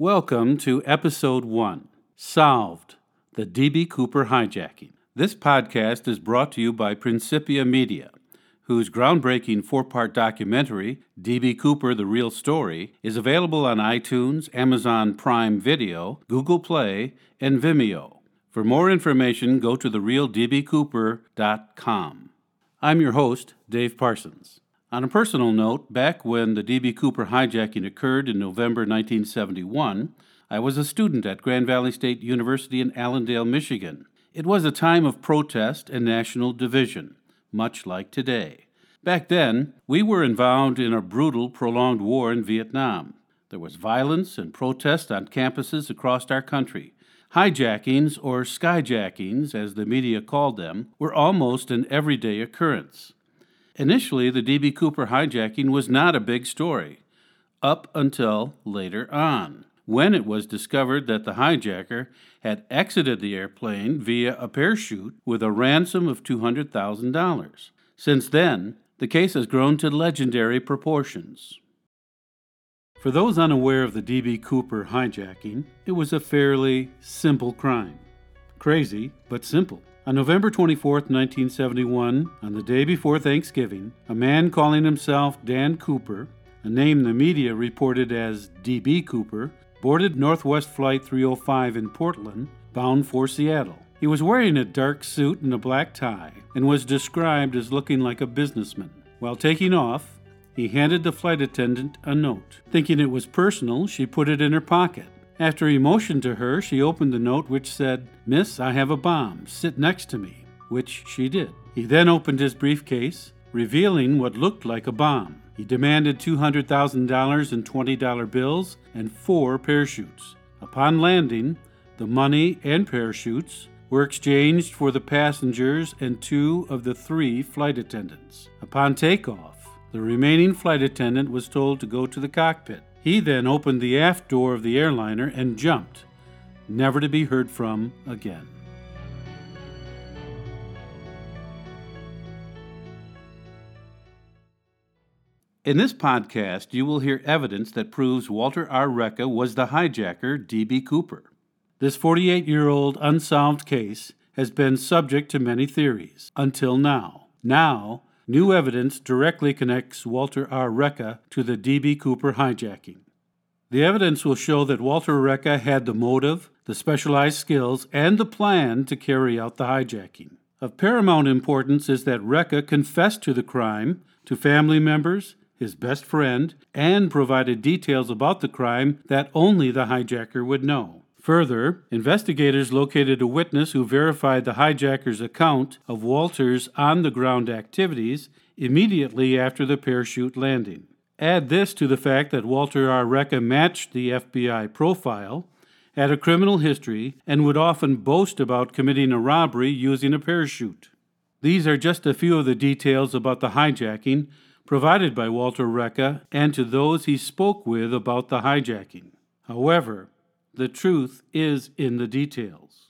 Welcome to Episode 1 Solved The D.B. Cooper Hijacking. This podcast is brought to you by Principia Media, whose groundbreaking four part documentary, D.B. Cooper The Real Story, is available on iTunes, Amazon Prime Video, Google Play, and Vimeo. For more information, go to therealdbcooper.com. I'm your host, Dave Parsons. On a personal note, back when the D.B. Cooper hijacking occurred in November 1971, I was a student at Grand Valley State University in Allendale, Michigan. It was a time of protest and national division, much like today. Back then, we were involved in a brutal, prolonged war in Vietnam. There was violence and protest on campuses across our country. Hijackings, or skyjackings, as the media called them, were almost an everyday occurrence. Initially, the D.B. Cooper hijacking was not a big story, up until later on, when it was discovered that the hijacker had exited the airplane via a parachute with a ransom of $200,000. Since then, the case has grown to legendary proportions. For those unaware of the D.B. Cooper hijacking, it was a fairly simple crime. Crazy, but simple. On November 24, 1971, on the day before Thanksgiving, a man calling himself Dan Cooper, a name the media reported as D.B. Cooper, boarded Northwest Flight 305 in Portland, bound for Seattle. He was wearing a dark suit and a black tie and was described as looking like a businessman. While taking off, he handed the flight attendant a note. Thinking it was personal, she put it in her pocket. After he motioned to her, she opened the note which said, Miss, I have a bomb. Sit next to me, which she did. He then opened his briefcase, revealing what looked like a bomb. He demanded $200,000 in $20 bills and four parachutes. Upon landing, the money and parachutes were exchanged for the passengers and two of the three flight attendants. Upon takeoff, the remaining flight attendant was told to go to the cockpit. He then opened the aft door of the airliner and jumped, never to be heard from again. In this podcast, you will hear evidence that proves Walter R. Reca was the hijacker, D.B. Cooper. This 48 year old unsolved case has been subject to many theories until now. Now, new evidence directly connects Walter R. Reca to the D.B. Cooper hijacking. The evidence will show that Walter Reca had the motive, the specialized skills, and the plan to carry out the hijacking. Of paramount importance is that Reca confessed to the crime to family members, his best friend, and provided details about the crime that only the hijacker would know. Further, investigators located a witness who verified the hijacker's account of Walter's on the ground activities immediately after the parachute landing. Add this to the fact that Walter R. Reca matched the FBI profile, had a criminal history, and would often boast about committing a robbery using a parachute. These are just a few of the details about the hijacking provided by Walter Reca and to those he spoke with about the hijacking. However, the truth is in the details.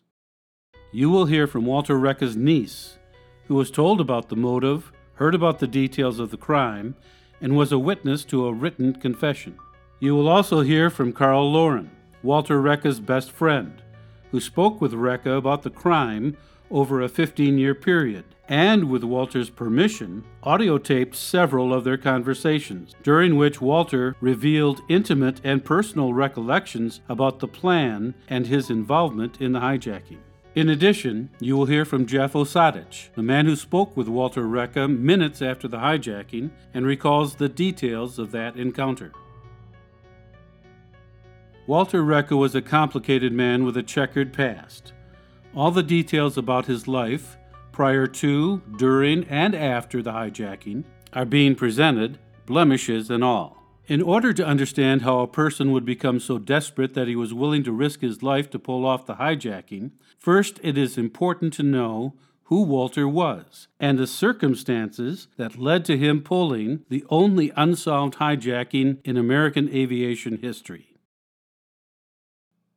You will hear from Walter Reca's niece, who was told about the motive, heard about the details of the crime, and was a witness to a written confession. You will also hear from Carl Laurin, Walter Reca's best friend, who spoke with Reca about the crime over a 15 year period, and with Walter's permission, audiotaped several of their conversations, during which Walter revealed intimate and personal recollections about the plan and his involvement in the hijacking. In addition, you will hear from Jeff Osiadacz, the man who spoke with Walter Reca minutes after the hijacking and recalls the details of that encounter. Walter Reca was a complicated man with a checkered past. All the details about his life, prior to, during, and after the hijacking, are being presented, blemishes and all. In order to understand how a person would become so desperate that he was willing to risk his life to pull off the hijacking, first it is important to know who Walter was and the circumstances that led to him pulling the only unsolved hijacking in American aviation history.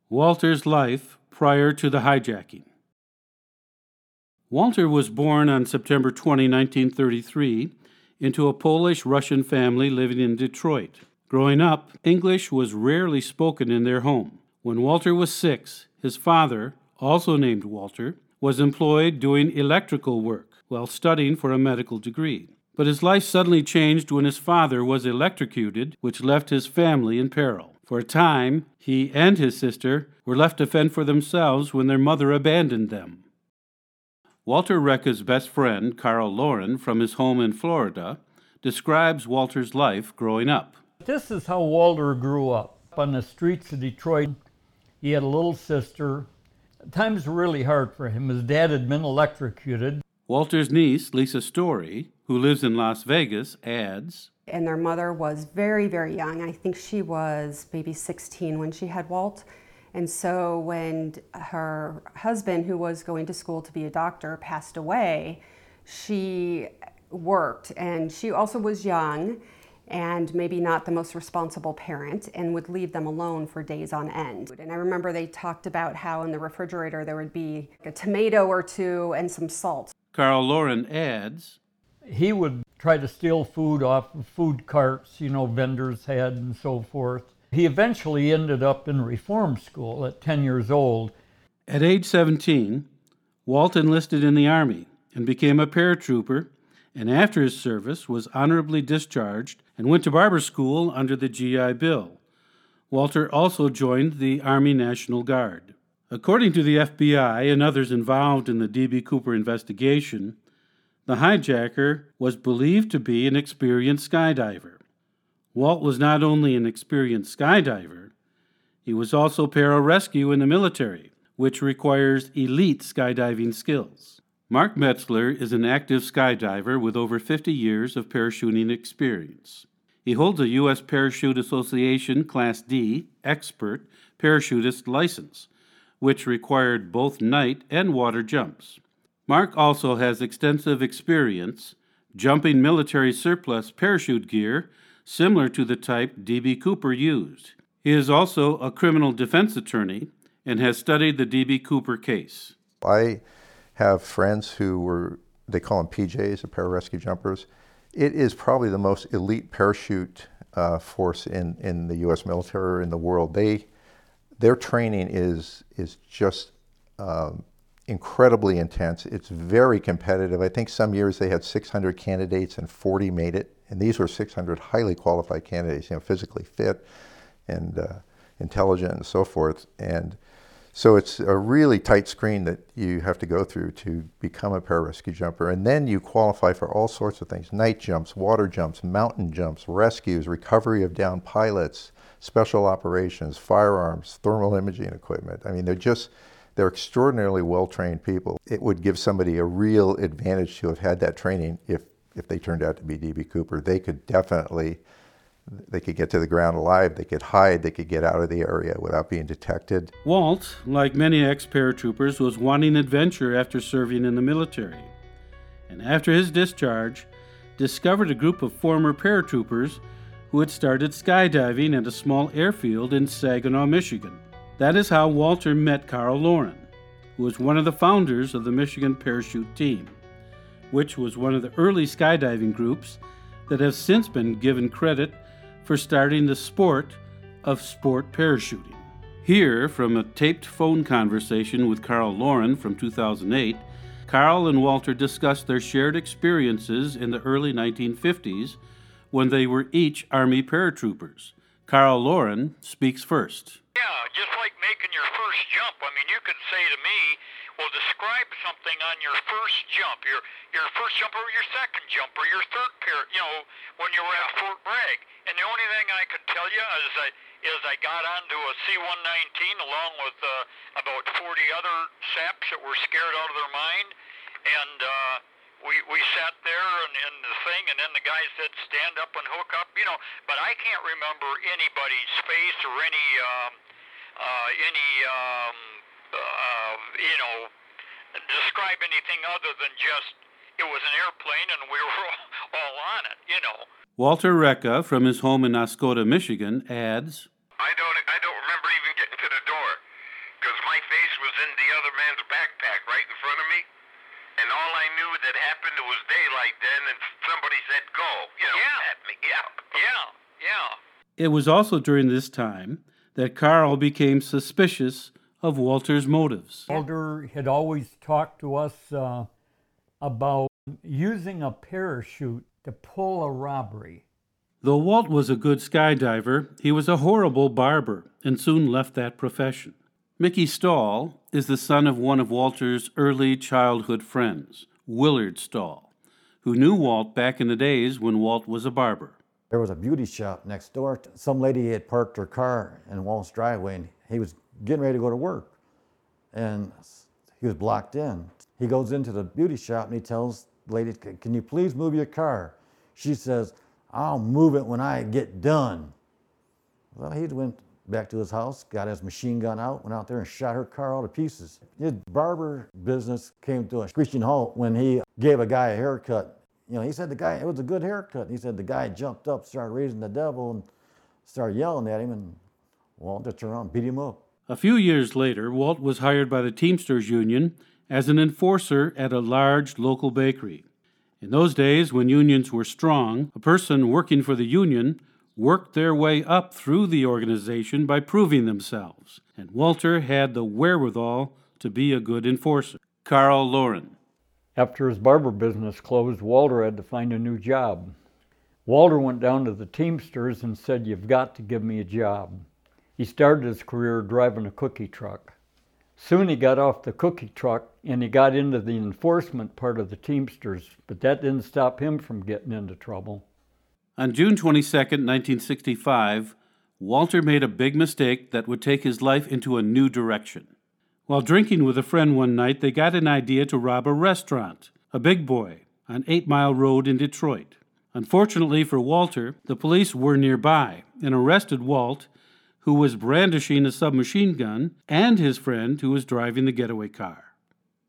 Walter's life prior to the hijacking. Walter was born on September 20, 1933, into a Polish Russian family living in Detroit. Growing up, English was rarely spoken in their home. When Walter was six, his father, also named Walter, was employed doing electrical work while studying for a medical degree. But his life suddenly changed when his father was electrocuted, which left his family in peril. For a time, he and his sister were left to fend for themselves when their mother abandoned them. Walter Reca's best friend, Carl Laurin, from his home in Florida, describes Walter's life growing up. This is how Walter grew up. On the streets of Detroit, he had a little sister. Times were really hard for him. His dad had been electrocuted. Walter's niece, Lisa Story, who lives in Las Vegas, adds And their mother was very, very young. I think she was maybe 16 when she had Walt. And so when her husband, who was going to school to be a doctor, passed away, she worked and she also was young and maybe not the most responsible parent and would leave them alone for days on end. And I remember they talked about how in the refrigerator there would be a tomato or two and some salt. Carl Laurin adds He would try to steal food off of food carts, you know, vendors had and so forth. He eventually ended up in reform school at 10 years old. At age 17, Walt enlisted in the Army and became a paratrooper, and after his service was honorably discharged and went to barber school under the GI Bill. Walter also joined the Army National Guard. According to the FBI and others involved in the D.B. Cooper investigation, the hijacker was believed to be an experienced skydiver. Walt was not only an experienced skydiver, he was also pararescue in the military, which requires elite skydiving skills. Mark Metzler is an active skydiver with over 50 years of parachuting experience. He holds a U.S. Parachute Association Class D expert parachutist license, which required both night and water jumps. Mark also has extensive experience jumping military surplus parachute gear similar to the type D.B. Cooper used. He is also a criminal defense attorney and has studied the D.B. Cooper case. I have friends who were, they call them PJs, the pararescue jumpers. It is probably the most elite parachute uh, force in, in the U.S. military or in the world. They, their training is, is just um, incredibly intense. It's very competitive. I think some years they had 600 candidates and 40 made it. And these were 600 highly qualified candidates, you know, physically fit and uh, intelligent and so forth. And so it's a really tight screen that you have to go through to become a pararescue jumper. And then you qualify for all sorts of things night jumps, water jumps, mountain jumps, rescues, recovery of downed pilots, special operations, firearms, thermal imaging equipment. I mean, they're just, they're extraordinarily well trained people. It would give somebody a real advantage to have had that training if, if they turned out to be DB Cooper. They could definitely they could get to the ground alive, they could hide, they could get out of the area without being detected. Walt, like many ex paratroopers, was wanting adventure after serving in the military. And after his discharge, discovered a group of former paratroopers who had started skydiving at a small airfield in Saginaw, Michigan. That is how Walter met Carl Laurin, who was one of the founders of the Michigan Parachute Team, which was one of the early skydiving groups that has since been given credit for starting the sport of sport parachuting. Here, from a taped phone conversation with Carl Laurin from 2008, Carl and Walter discussed their shared experiences in the early 1950s when they were each Army paratroopers. Carl Laurin speaks first. Yeah, just like making your first jump. I mean, you could say to me, describe something on your first jump, your your first jump or your second jump or your third pair, you know, when you were at Fort Bragg. And the only thing I could tell you is I is I got onto a C-119 along with uh, about 40 other saps that were scared out of their mind, and uh, we we sat there and in the thing, and then the guy said stand up and hook up, you know. But I can't remember anybody's face or any um, uh, any um, uh, you know describe anything other than just it was an airplane and we were all on it, you know. Walter Reca, from his home in Oscoda, Michigan, adds I don't, I don't remember even getting to the door because my face was in the other man's backpack right in front of me. And all I knew that happened it was daylight then, and somebody said go, you know, Yeah. at me. Yeah. Yeah, yeah. It was also during this time that Carl became suspicious of Walter's motives. Walter had always talked to us uh, about using a parachute to pull a robbery. Though Walt was a good skydiver, he was a horrible barber and soon left that profession. Mickey Stahl is the son of one of Walter's early childhood friends, Willard Stahl, who knew Walt back in the days when Walt was a barber. There was a beauty shop next door. Some lady had parked her car in Walt's driveway and he was getting ready to go to work. And he was blocked in. He goes into the beauty shop and he tells the lady, Can you please move your car? She says, I'll move it when I get done. Well, he went back to his house, got his machine gun out, went out there and shot her car all to pieces. His barber business came to a screeching halt when he gave a guy a haircut. You know, he said the guy, it was a good haircut. He said the guy jumped up, started raising the devil, and started yelling at him, and Walter turned around beat him up. A few years later, Walt was hired by the Teamsters Union as an enforcer at a large local bakery. In those days, when unions were strong, a person working for the union worked their way up through the organization by proving themselves, and Walter had the wherewithal to be a good enforcer. Carl Laurin. After his barber business closed, Walter had to find a new job. Walter went down to the Teamsters and said, You've got to give me a job. He started his career driving a cookie truck. Soon he got off the cookie truck and he got into the enforcement part of the Teamsters, but that didn't stop him from getting into trouble. On June 22, 1965, Walter made a big mistake that would take his life into a new direction. While drinking with a friend one night, they got an idea to rob a restaurant, a big boy, on Eight Mile Road in Detroit. Unfortunately for Walter, the police were nearby and arrested Walt, who was brandishing a submachine gun, and his friend, who was driving the getaway car.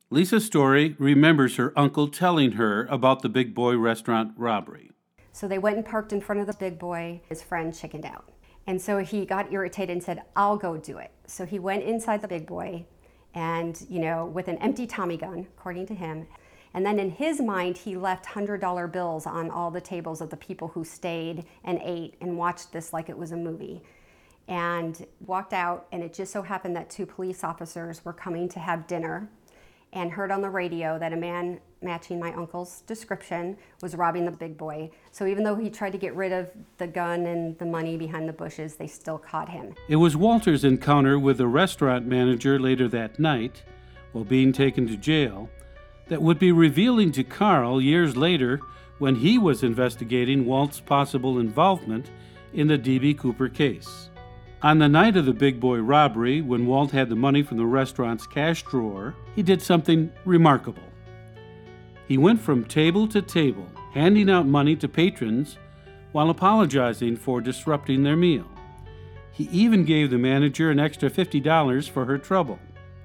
Lisa Story remembers her uncle telling her about the Big Boy restaurant robbery. So they went and parked in front of the big boy. His friend chickened out. And so he got irritated and said, I'll go do it. So he went inside the big boy and, you know, with an empty Tommy gun, according to him. And then in his mind, he left $100 bills on all the tables of the people who stayed and ate and watched this like it was a movie. And walked out, and it just so happened that two police officers were coming to have dinner and heard on the radio that a man matching my uncle's description was robbing the big boy. So even though he tried to get rid of the gun and the money behind the bushes, they still caught him. It was Walter's encounter with the restaurant manager later that night, while being taken to jail, that would be revealing to Carl years later when he was investigating Walt's possible involvement in the D.B. Cooper case. On the night of the Big Boy robbery, when Walt had the money from the restaurant's cash drawer, he did something remarkable. He went from table to table, handing out money to patrons while apologizing for disrupting their meal. He even gave the manager an extra $50 for her trouble.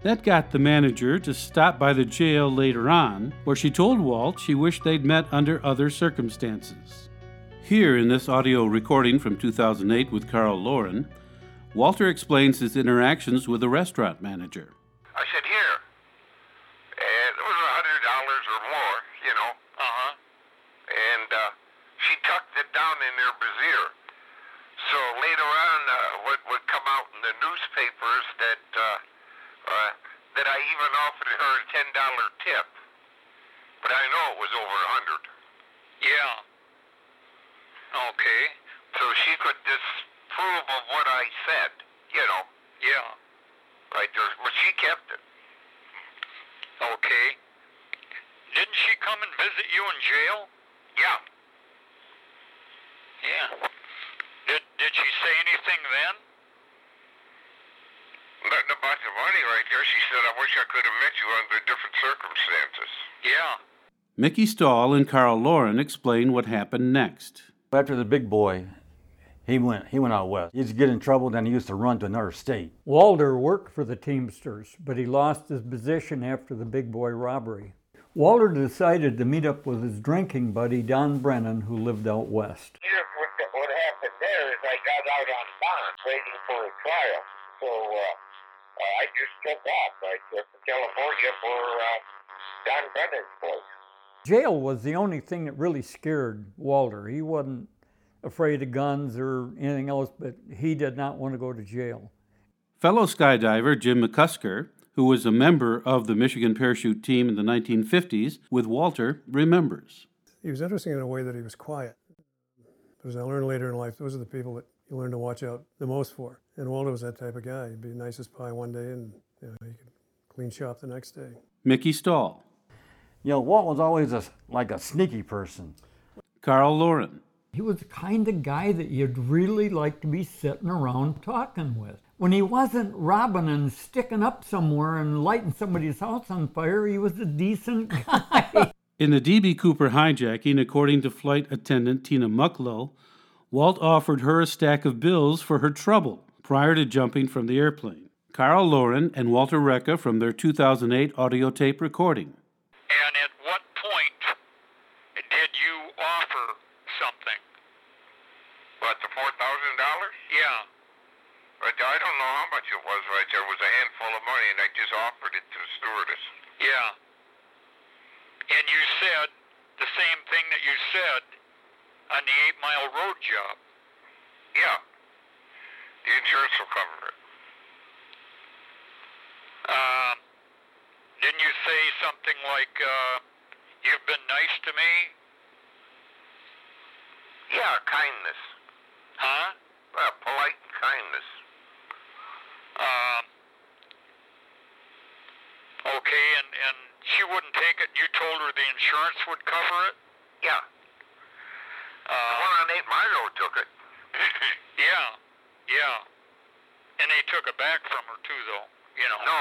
That got the manager to stop by the jail later on, where she told Walt she wished they'd met under other circumstances. Here in this audio recording from 2008 with Carl Laurin, Walter explains his interactions with the restaurant manager. I said, here. And it was a hundred dollars or more, you know. Uh-huh. And uh, she tucked it down in her brassiere. So later on, uh, what would come out in the newspapers that uh, uh, that I even offered her a ten dollar tip. But I know it was over a hundred. Yeah. Okay. So she could disprove of what I said, you know. Yeah. Right there, but she kept it. Okay. Didn't she come and visit you in jail? Yeah. Yeah. Did Did she say anything then? Nothing about the money right there. She said, I wish I could have met you under different circumstances. Yeah. Mickey Stahl and Carl Laurin explain what happened next. After the big boy, he went he went out west. He used to get in trouble, then he used to run to another state. Walter worked for the Teamsters, but he lost his position after the big boy robbery. Walter decided to meet up with his drinking buddy Don Brennan, who lived out west. Here, what, what happened there is I got out on bond waiting for a trial. So uh, uh, I just took off. I took to California for uh, Don Brennan's place. Jail was the only thing that really scared Walter. He wasn't afraid of guns or anything else, but he did not want to go to jail. Fellow skydiver Jim McCusker, who was a member of the Michigan parachute team in the 1950s with Walter, remembers. He was interesting in a way that he was quiet. But as I learned later in life, those are the people that you learn to watch out the most for. And Walter was that type of guy. He'd be nice as pie one day and you know, he could clean shop the next day. Mickey Stahl, You know, Walt was always a, like a sneaky person. Carl Laurin, He was the kind of guy that you'd really like to be sitting around talking with. When he wasn't robbing and sticking up somewhere and lighting somebody's house on fire, he was a decent guy. In the D.B. Cooper hijacking, according to flight attendant Tina Mucklow, Walt offered her a stack of bills for her trouble prior to jumping from the airplane. Carl Laurin and Walter Reca from their 2008 audio tape recording. And at what point did you offer something? What, the four thousand dollars? Yeah. I don't know how much it was right there. It was a handful of money, and I just offered it to the stewardess. Yeah. And you said the same thing that you said on the Eight Mile Road job. Yeah. The insurance will cover it. Um, didn't you say something like, uh, you've been nice to me? Yeah, kindness. Huh? Well, polite kindness. Um, okay, and, and she wouldn't take it. You told her the insurance would cover it? Yeah. The Uh, one on 8 Mile took it. yeah, yeah. And they took it back from her too, though. You know. no.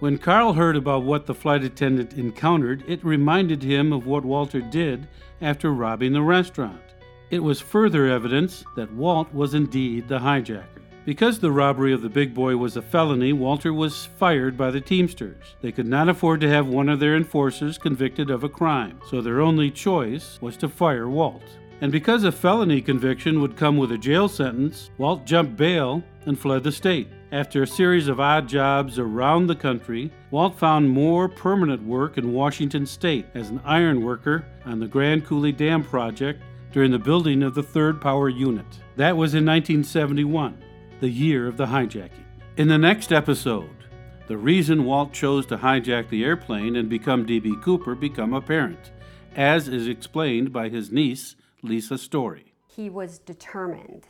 When Carl heard about what the flight attendant encountered, it reminded him of what Walter did after robbing the restaurant. It was further evidence that Walt was indeed the hijacker. Because the robbery of the big boy was a felony, Walter was fired by the Teamsters. They could not afford to have one of their enforcers convicted of a crime, so their only choice was to fire Walt. And because a felony conviction would come with a jail sentence, Walt jumped bail and fled the state. After a series of odd jobs around the country, Walt found more permanent work in Washington state as an iron worker on the Grand Coulee Dam project during the building of the third power unit. That was in 1971, the year of the hijacking. In the next episode, the reason Walt chose to hijack the airplane and become D.B. Cooper become apparent, as is explained by his niece, Lisa Story. he was determined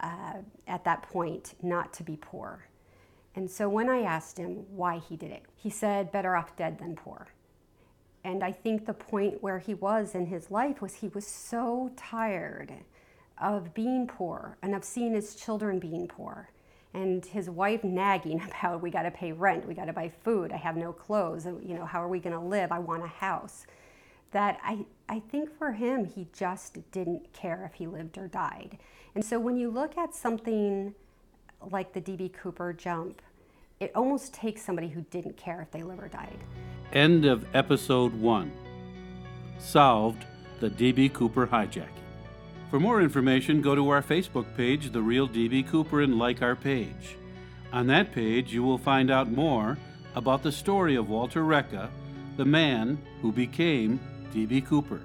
uh, at that point not to be poor. And so when I asked him why he did it, he said, better off dead than poor. And I think the point where he was in his life was he was so tired of being poor and of seeing his children being poor and his wife nagging about we got to pay rent, we got to buy food, I have no clothes, you know, how are we going to live? I want a house. That I, I think for him, he just didn't care if he lived or died. And so when you look at something like the DB Cooper jump, it almost takes somebody who didn't care if they lived or died. End of episode 1. Solved the D.B. Cooper hijacking. For more information, go to our Facebook page, The Real D.B. Cooper, and like our page. On that page, you will find out more about the story of Walter Reca, the man who became D.B. Cooper.